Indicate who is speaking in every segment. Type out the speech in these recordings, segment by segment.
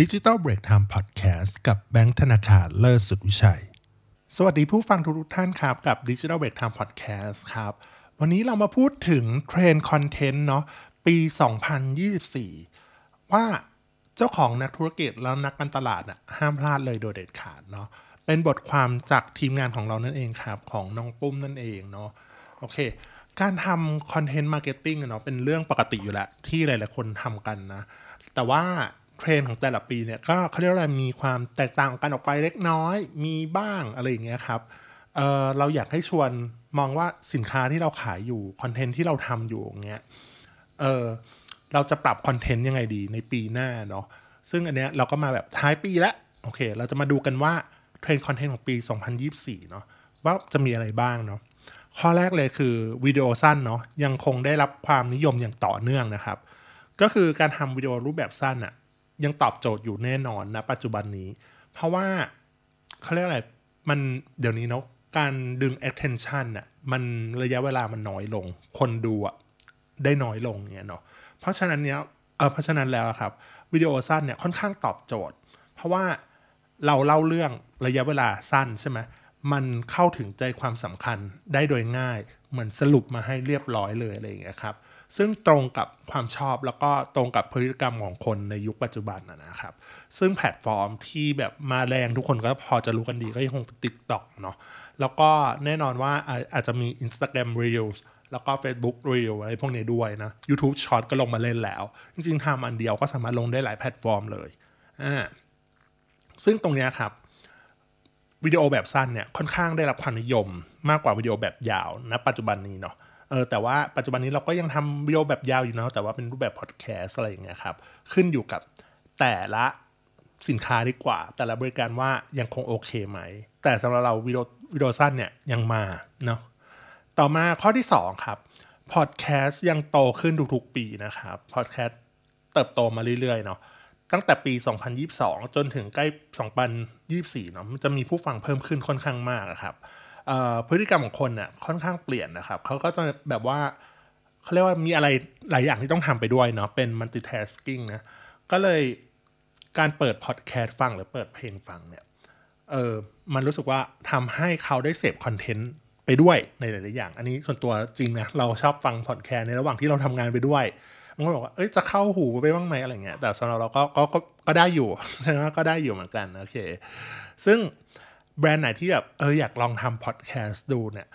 Speaker 1: ดิจิ t a ลเบรกไทม์พอดแคสต์กับแบงค์ธนาคารเลิศสุดวิชัย สวัสดีผู้ฟังทุกท่านครับกับดิจิ t a ลเบรกไทม์พอดแคสต์ครับ วันนี้เรามาพูดถึงเทรนด์คอนเทนต์เนาะปี 2024 ว่าเจ้าของนักธุรกิจแล้วนักการตลาดอะห้ามพลาดเลยโดยเด็ดขาดเนาะเป็นบทความจากทีมงานของเรานั่นเองครับ ของน้องปุ้มนั่นเองเนาะโอเค การทำ content marketing เนาะเป็นเรื่องปกติอยู่แล้วที่หลาย ๆ คนทำกันนะ แต่ว่า เทรนด์ของแต่ละปีเนี่ยก็เขาเรียกว่ามีความแตกต่างกันออกไปเล็กน้อยมีบ้างอะไรอย่างเงี้ยครับเราอยากให้ชวนมองว่าสินค้าที่เราขายอยู่คอนเทนต์ที่เราทำอยู่อย่างเงี้ยเออเราจะปรับคอนเทนต์ยังไงดีในปีหน้าเนาะซึ่งอันเนี้ยเราก็มาแบบท้ายปีแล้วโอเค เราจะมาดูกันว่าเทรนด์คอนเทนต์ของปี 2024 เนาะว่าจะมีอะไรบ้างเนาะข้อแรกเลยคือวิดีโอสั้นเนาะยังคงได้รับความนิยมอย่างต่อเนื่องนะครับ ก็คือการทำวิดีโอรูปแบบสั้นอะ ยังตอบโจทย์อยู่แน่นอนนะปัจจุบันนี้ เพราะว่าเขาเรียกอะไร มันเดี๋ยวนี้เนาะการดึง attention อะมันระยะเวลามันน้อยลง คนดูอะได้น้อยลงเนี่ยเนาะเพราะฉะนั้นเนี้ยเออเพราะฉะนั้นแล้วครับวิดีโอสั้นเนี่ยค่อนข้างตอบโจทย์ เพราะว่าเราเล่าเรื่องระยะเวลาสั้นใช่ไหมมันเข้าถึงใจความสำคัญได้โดยง่าย เหมือนสรุปมาให้เรียบร้อยเลยอะไรอย่างเงี้ยครับ ซึ่งตรงกับความชอบแล้วก็ตรงกับพฤติกรรมของคนในยุคปัจจุบันนะครับ ซึ่งแพลตฟอร์มที่แบบมาแรงทุกคนก็พอจะรู้กันดีก็ยังคงเป็น TikTok เนาะแล้วก็แน่นอนว่าอาจจะมี Instagram Reels แล้วก็ Facebook Reel อะไรพวกนี้ด้วยนะ YouTube Short ก็ลงมาเล่นแล้ว จริงๆทำอันเดียวก็สามารถลงได้หลายแพลตฟอร์มเลยอ่าซึ่งตรงนี้ครับวิดีโอแบบสั้นเนี่ยค่อนข้างได้รับความนิยมมากกว่าวิดีโอแบบยาวนะปัจจุบันนี้เนาะ เออแต่ว่าปัจจุบันนี้เราก็ยังทำวิดีโอแบบยาวอยู่นะแต่ว่าเป็นรูปแบบพอดแคสต์อะไรอย่างเงี้ยครับขึ้นอยู่กับแต่ละสินค้าดีกว่า แต่ละบริการว่ายังคงโอเคไหม แต่สำหรับเราวิดีโอวิดีโอสั้นเนี่ยยังมาเนาะต่อมาข้อที่ 2 ครับพอดแคสต์ยังโตขึ้นทุกๆปีนะครับพอดแคสต์เติบโตมาเรื่อยๆเนาะตั้งแต่ปี 2022 จนถึงใกล้ 2024 เนาะมันจะมีผู้ฟังเพิ่มขึ้นค่อนข้างมากครับ พฤติกรรมของคนเนี่ยค่อนข้างเปลี่ยนนะครับเขาก็จะแบบว่าเขาเรียกว่ามีอะไรหลายอย่างที่ต้องทำไปด้วยเนาะเป็น multitasking นะก็เลยการเปิดพอดแคสต์ฟังหรือเปิดเพลงฟังเนี่ยเออมันรู้สึกว่าทำให้เขาได้เสพคอนเทนต์ไปด้วยในหลายๆอย่าง อันนี้ส่วนตัวจริงนะเราชอบฟังพอดแคสต์ในระหว่างที่เราทำงานไปด้วยมันก็บอกว่าเอ้ยจะเข้าหูไปบ้างไหมอะไรเงี้ยแต่สำหรับเราก็ก็ก็ได้อยู่ใช่ไหมก็ได้อยู่เหมือนกันโอเค ซึ่ง แบรนด์ไหนที่แบบเอออยากลองทำพอดแคสต์ดูเนี่ย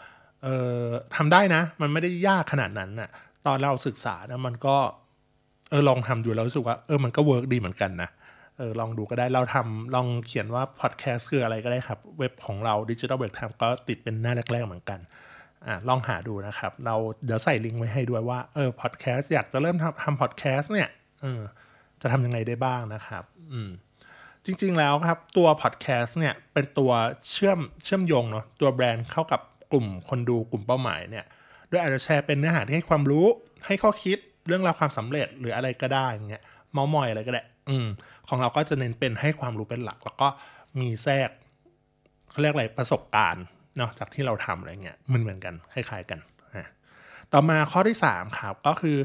Speaker 1: เออทำได้นะ มันไม่ได้ยากขนาดนั้นน่ะตอนเราศึกษานะมันก็เออลองทำดูแล้วรู้สึกว่าเออมันก็ work ดีเหมือนกันนะเออลองดูก็ได้เราทำลองเขียนว่าพอดแคสต์คืออะไรก็ได้ครับ เว็บของเรา Digital Break Time ก็ติดเป็นหน้าแรก ๆ เหมือนกันอ่าลองหาดูนะครับ เราเดี๋ยวใส่ลิงก์ไว้ให้ด้วยว่าเออพอดแคสต์อยากจะเริ่มทำทำพอดแคสต์เนี่ยเออจะทำยังไงได้บ้างนะครับ อืม จริง ๆ แล้วครับ ตัวพอดแคสต์เนี่ยเป็นตัวเชื่อมเชื่อมโยงเนาะตัวแบรนด์เข้ากับกลุ่มคนดูกลุ่มเป้าหมายเนี่ยโดยอาจจะแชร์เป็นเนื้อหาที่ให้ความรู้ให้ข้อคิดเรื่องราวความสำเร็จหรืออะไรก็ได้เงี้ยเมามอยอะไรก็ได้อืมของเราก็จะเน้นเป็นให้ความรู้เป็นหลัก แล้วก็มีแทรกเขาเรียกอะไรประสบการณ์เนาะจากที่เราทำอะไรเงี้ยมันเหมือนกันคล้ายๆกันต่อมาข้อที่ 3 ครับ ก็คือ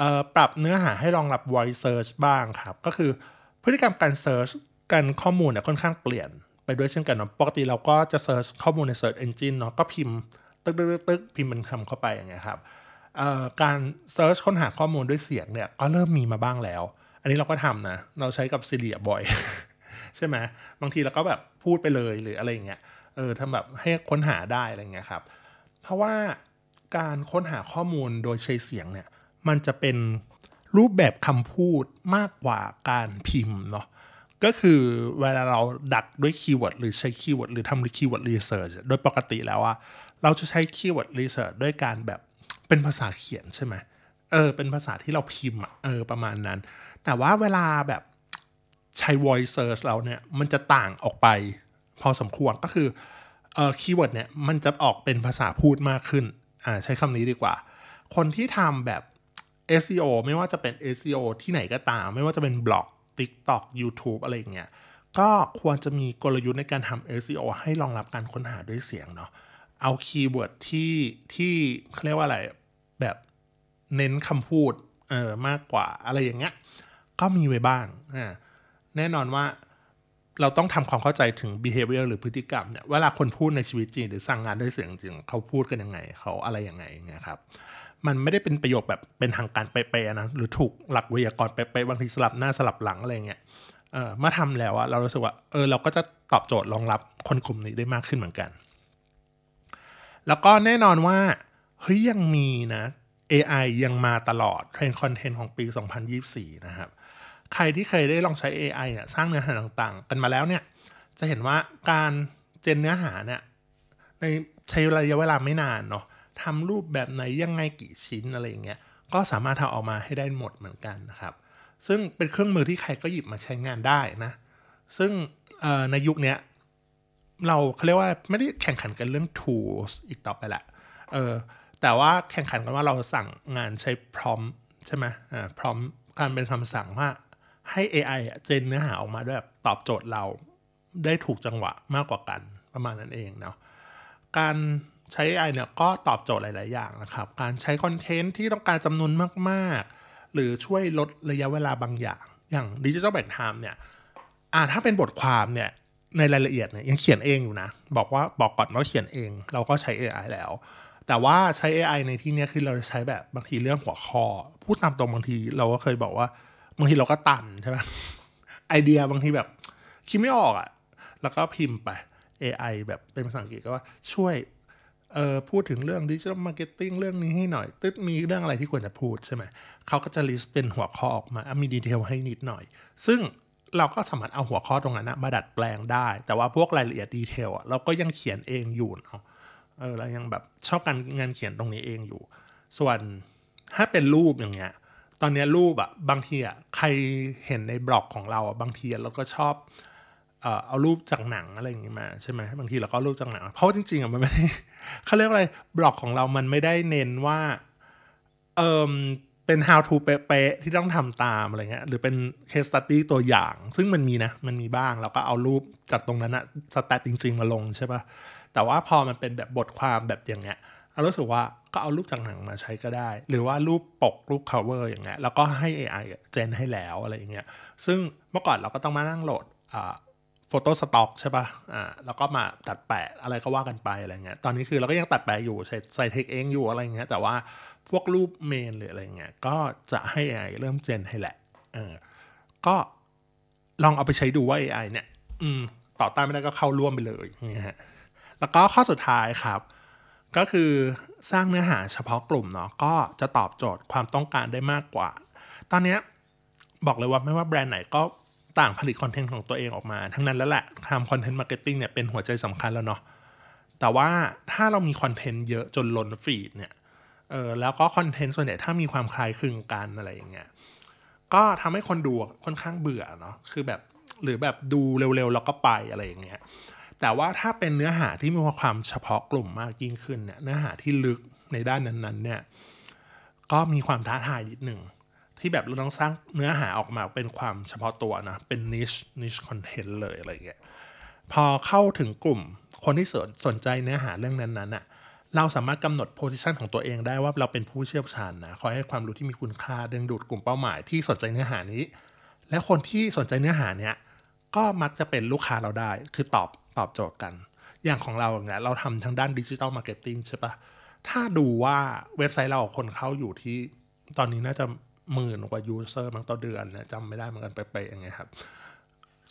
Speaker 1: อปรับเนื้อหาให้รองรับ voice search บ้างครับ ก็คือพฤติกรรมการ search การข้อมูลเนี่ยค่อนข้างเปลี่ยนไปด้วยเช่นกันเนาะปกติเราก็จะ search ข้อมูลใน search engine เนาะก็พิมพ์ ตึกตึกตึกพิมพ์เป็นคำเข้าไปอย่างเงี้ยครับการ search ค้นหาข้อมูลด้วยเสียงเนี่ยก็เริ่มมีมาบ้างแล้ว อันนี้เราก็ทำนะ เราใช้กับ Siri บ่อย ใช่ไหมบางทีเราก็แบบพูดไปเลยหรืออะไรอย่างเงี้ยเออทำแบบให้ค้นหาได้อะไรเงี้ยครับ เพราะว่าการค้นหาข้อมูลโดยใช้เสียงเนี่ย มันจะเป็นรูปแบบคำพูดมากกว่าการพิมพ์เนาะ ก็คือเวลาเราดักด้วย keyword หรือใช้ keyword หรือทำ keyword research โดยปกติแล้วอะเราจะใช้ keyword research ด้วยการแบบเป็นภาษาเขียนใช่ไหมเออเป็นภาษาที่เราพิมพ์อะเออประมาณนั้น แต่ว่าเวลาแบบใช้ voice search เราเนี่ยมันจะต่างออกไปพอสมควรก็คือเออ keyword เนี่ยมันจะออกเป็นภาษาพูดมากขึ้นอ่าใช้คำนี้ดีกว่า คนที่ทำแบบ SEO ไม่ว่าจะเป็น SEO ที่ไหนก็ตาม ไม่ว่าจะเป็นบล็อก TikTok YouTube อะไรเงี้ยก็ควรจะมีกลยุทธ์ในการทำ SEO ให้รองรับการค้นหาด้วยเสียงเนาะเอา keyword ที่ที่เขาเรียกว่าอะไรแบบเน้นคำพูดเออมากกว่าอะไรอย่างเงี้ยก็มีไว้บ้างอ่าแน่นอนว่าเราต้องทำความเข้าใจถึง behavior หรือพฤติกรรมเนี่ยเวลาคนพูดในชีวิตจริงหรือสั่งงานด้วยเสียงจริงเขาพูดกันยังไง เขาอะไรยังไงเงี้ยครับ มันไม่ได้เป็นประโยคแบบเป็นทางการเป๊ะๆนะหรือถูกหลักไวยากรณ์เป๊ะๆบางทีสลับหน้าสลับหลังอะไรเงี้ยเออมาทำแล้วอะเรารู้สึกว่าเออเราก็จะตอบโจทย์รองรับคนกลุ่มนี้ได้มากขึ้นเหมือนกัน แล้วก็แน่นอนว่าเฮ้ยยังมีนะ AI ยังมาตลอดเทรนด์คอนเทนต์ของปี 2024 นะครับ ใครที่เคยได้ลองใช้ AI เนี่ยสร้างเนื้อหาต่างๆ กันมาแล้วเนี่ย จะเห็นว่าการเจนเนื้อหาเนี่ยในใช้ระยะเวลาไม่นานเนาะ ทำรูปแบบไหนยังไงกี่ชิ้นอะไรอย่างเงี้ยก็สามารถทำออกมาให้ได้หมดเหมือนกันนะครับ ซึ่งเป็นเครื่องมือที่ใครก็หยิบมาใช้งานได้นะ ซึ่งในยุคนี้เราเขาเรียกว่าไม่ได้แข่งขันกันเรื่อง tools อีกต่อไปละเออแต่ว่าแข่งขันกันว่าเราสั่งงานใช้พร้อมใช่ไหมอ่าพร้อมการเป็นคำสั่งว่าให้ AI เจนเนื้อหาออกมาด้วยแบบตอบโจทย์เราได้ถูกจังหวะมากกว่ากันประมาณนั้นเองเนาะการ ใช้ AI เนี่ยก็ตอบโจทย์หลาย ๆ อย่างนะครับ การใช้คอนเทนต์ที่ต้องการจำนวนมาก ๆ หรือช่วยลดระยะเวลาบางอย่าง อย่างดิจิทัลแบ k ไทม์เนี่ยอ่าถ้าเป็นบทความเนี่ยในรายละเอียดเนี่ยยังเขียนเองอยู่นะ บอกว่าบอกก่อนว่าเขียนเอง เราก็ใช้ AI แล้ว แต่ว่าใช้ AI ในที่นี้คือเราใช้แบบบางทีเรื่องหัวข้อ พูดตามตรงบางทีเราก็เคยบอกว่าบางทีเราก็ตันใช่ไหมไอเดียบางทีแบบคิดไม่ออกอะ่ะ แล้วก็พิมพ์ไป AI แบบเป็นภาษาอังกฤษก็ว่าช่วย เออพูดถึงเรื่อง digital marketing เรื่องนี้ให้หน่อย ตึ๊ดมีเรื่องอะไรที่ควรจะพูดใช่ไหมเขาก็จะ list เป็นหัวข้อออกมา มี detail ให้นิดหน่อย ซึ่งเราก็สามารถเอาหัวข้อตรงนั้นมาดัดแปลงได้ แต่ว่าพวกรายละเอียด detail เราก็ยังเขียนเองอยู่เนาะเออเรายังแบบชอบการงานเขียนตรงนี้เองอยู่ ส่วนถ้าเป็นรูปอย่างเงี้ย ตอนนี้รูปอะบางทีอะใครเห็นในบล็อกของเราอะบางทีเราก็ชอบเอารูปจากหนังอะไรอย่างงี้มาใช่ไหมบางทีเราก็รูปจากหนัง เพราะจริงๆอะมันไม่ได้ เขาเรียกอะไรบล็อกของเรามันไม่ได้เน้นว่าเออเป็น how to เป๊ะๆที่ต้องทำตามอะไรเงี้ยหรือเป็น case study ตัวอย่าง ซึ่งมันมีนะ มันมีบ้างเราก็เอารูปจากตรงนั้นอะสแตทจริง ๆ มาลงใช่ปะแต่ว่าพอมันเป็นแบบบทความแบบอย่างเงี้ยเรารู้สึกว่าก็เอารูปจากหนังมาใช้ก็ได้ หรือว่ารูปปกรูป cover อย่างเงี้ยแล้วก็ให้ AI เจนให้แล้วอะไรอย่างเงี้ยซึ่งเมื่อก่อนเราก็ต้องมานั่งโหลดอ่า โฟโต้สต็อกใช่ปะ่ะ อ่า แล้วก็มาตัดแปะอะไรก็ว่ากันไปอะไรเงี้ย ตอนนี้คือเราก็ยังตัดแปะอยู่ใส่ใส่เทคเองอยู่อะไรเงี้ย แต่ว่าพวกรูปเมนหรืออะไรเงี้ย ก็จะให้ AI เริ่มเจนให้แหละ เออ ก็ลองเอาไปใช้ดูว่า AI เนี่ย อืม ต่อต้านไม่ได้ก็เข้าร่วมไปเลยเนี่ยฮะ แล้วก็ข้อสุดท้ายครับ ก็คือสร้างเนื้อหาเฉพาะกลุ่มเนาะ ก็จะตอบโจทย์ความต้องการได้มากกว่า ตอนนี้บอกเลยว่าไม่ว่าแบรนด์ไหนก็ ต่างผลิตคอนเทนต์ของตัวเองออกมา ทั้งนั้นแล้วแหละทำ content marketing เนี่ยเป็นหัวใจสำคัญแล้วเนาะแต่ว่าถ้าเรามีคอนเทนต์เยอะจนล้น feed เนี่ยเออแล้วก็คอนเทนต์ส่วนใหญ่ถ้ามีความคล้ายคลึงกันอะไรอย่างเงี้ยก็ทำให้คนดูค่อนข้างเบื่อเนาะคือแบบหรือแบบดูเร็วๆแล้วก็ไปอะไรอย่างเงี้ยแต่ว่าถ้าเป็นเนื้อหาที่มีความเฉพาะกลุ่มมากยิ่งขึ้นเนี่ยเนื้อหาที่ลึกในด้านนั้นๆเนี่ยก็มีความท้าทายนิดหนึ่ง ที่แบบเราต้องสร้างเนื้อหาออกมาเป็นความเฉพาะตัวนะ เป็น niche niche content เลยอะไรเงี้ยพอเข้าถึงกลุ่มคนที่สนสนใจเนื้อหาเรื่องนั้นๆน่ะเราสามารถกำหนดโพสิชันของตัวเองได้ว่าเราเป็นผู้เชี่ยวชาญนะคอยให้ความรู้ที่มีคุณค่าดึงดูดกลุ่มเป้าหมายที่สนใจเนื้อหานี้ และคนที่สนใจเนื้อหาเนี้ยก็มักจะเป็นลูกค้าเราได้ คือตอบตอบโจทย์กัน อย่างของเราเนี่ยเราทำทางด้าน digital marketing ใช่ปะถ้าดูว่าเว็บไซต์เราคนเข้าอยู่ที่ตอนนี้น่าจะ หมื่นกว่า user มั้งต่อเดือนนะจำไม่ได้เหมือนกันไปๆอย่างเงี้ยครับ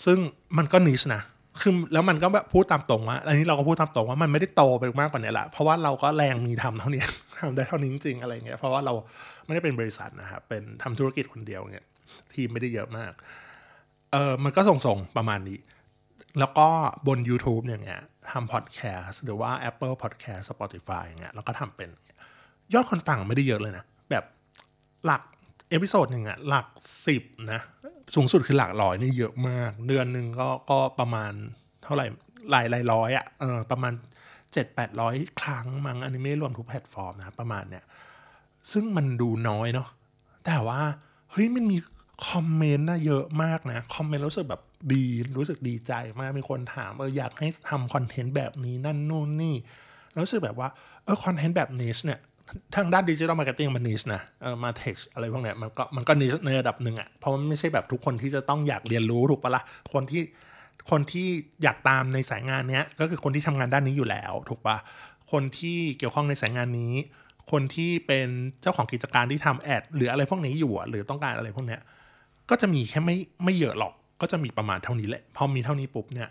Speaker 1: ซึ่งมันก็ niche นะคือแล้วมันก็แบบพูดตามตรงว่าอันนี้เราก็พูดตามตรงว่ามันไม่ได้โตไปมากกว่านี้ละเพราะว่าเราก็แรงมีทำเท่านี้ทำได้เท่านี้จริงๆอะไรเงี้ยเพราะว่าเราไม่ได้เป็นบริษัทนะครับเป็นทำธุรกิจคนเดียวเนี่ยทีมไม่ได้เยอะมากเออมันก็ส่งๆประมาณนี้ แล้วก็บน YouTube อย่างเงี้ยทำพอดแคสต์หรือว่า Apple Podcast Spotify อย่างเงี้ยแล้วก็ทำเป็น ยอดคนฟังไม่ได้เยอะเลยนะ แบบหลัก episode หนึ่งอะหลักสิบนะสูงสุดคือหลักร้อยนี่เยอะมาก เดือนหนึ่งก็ก็ประมาณเท่าไหร่หลายหลายร้อยอะเออประมาณเจ็ดแปดร้อยครั้งมั้งอันนี้ไม่รวมทุกแพลตฟอร์มนะประมาณเนี้ยซึ่งมันดูน้อยเนาะแต่ว่าเฮ้ยมันมี comment นะเยอะมากนะ comment รู้สึกแบบดีรู้สึกดีใจมากมีคนถามเอออยากให้ทำ content แบบนี้นั่นนู่นนี่รู้สึกแบบว่าเออ content แบบนี้เนี่ย ทางด้าน digital marketing มัน niche นะเออ MarTech อะไรพวกเนี้ยมันก็มันก็ niche ในระดับหนึ่งอะ่ะเพราะมันไม่ใช่แบบทุกคนที่จะต้องอยากเรียนรู้ถูกปะละ่ะคนที่คนที่อยากตามในสายงานเนี้ยก็คือคนที่ทำงานด้านนี้อยู่แล้วถูกปะคนที่เกี่ยวข้องในสายงานนี้ คนที่เป็นเจ้าของกิจการที่ทำแอดหรืออะไรพวกนี้อยู่หรือต้องการอะไรพวกเนี้ยก็จะมีแค่ไม่ไม่เยอะหรอก ก็จะมีประมาณเท่านี้แหละพอมีเท่านี้ปุ๊บเนี่ย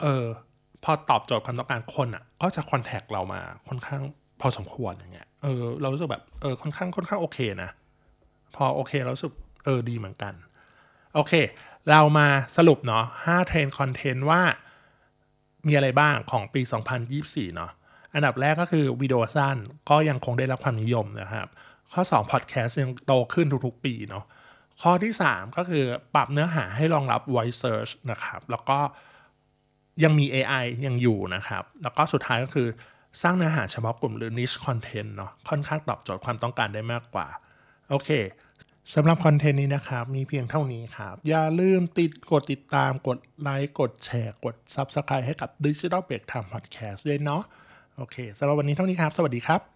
Speaker 1: เออพอตอบโจทย์ความต้องการคนอะ่ะ ก็จะคอนแทคเรามาค่อนข้าง พอสมควรอย่างเงี้ย เออ เรารู้สึกแบบ เออ ค่อนข้าง ค่อนข้างโอเคนะ พอโอเคเราสึก เออ ดีเหมือนกัน โอเค เรามาสรุปเนาะ5เทรนคอนเทนต์ว่า มีอะไรบ้างของปี 2024 เนาะ อันดับแรกก็คือวิดีโอสั้น ก็ยังคงได้รับความนิยมนะครับ ข้อ2 podcast ยังโตขึ้นทุกๆ ปีเนาะ ข้อที่ 3 ก็คือปรับเนื้อหาให้รองรับ voice search นะครับ แล้วก็ยังมี AI ยังอยู่นะครับ แล้วก็สุดท้ายก็คือ สร้างเนื้อหาเฉพาะกลุ่มหรือ niche content เนาะค่อนข้างตอบโจทย์ความต้องการได้มากกว่า โอเคสำหรับคอนเทนต์นี้นะครับ มีเพียงเท่านี้ครับ อย่าลืมติดกดติดตามกดไลค์กดแชร์ กด Subscribe ให้กับ Digital Break Time Podcast ด้วยเนาะโอเคสำหรับวันนี้เท่านี้ครับ สวัสดีครับ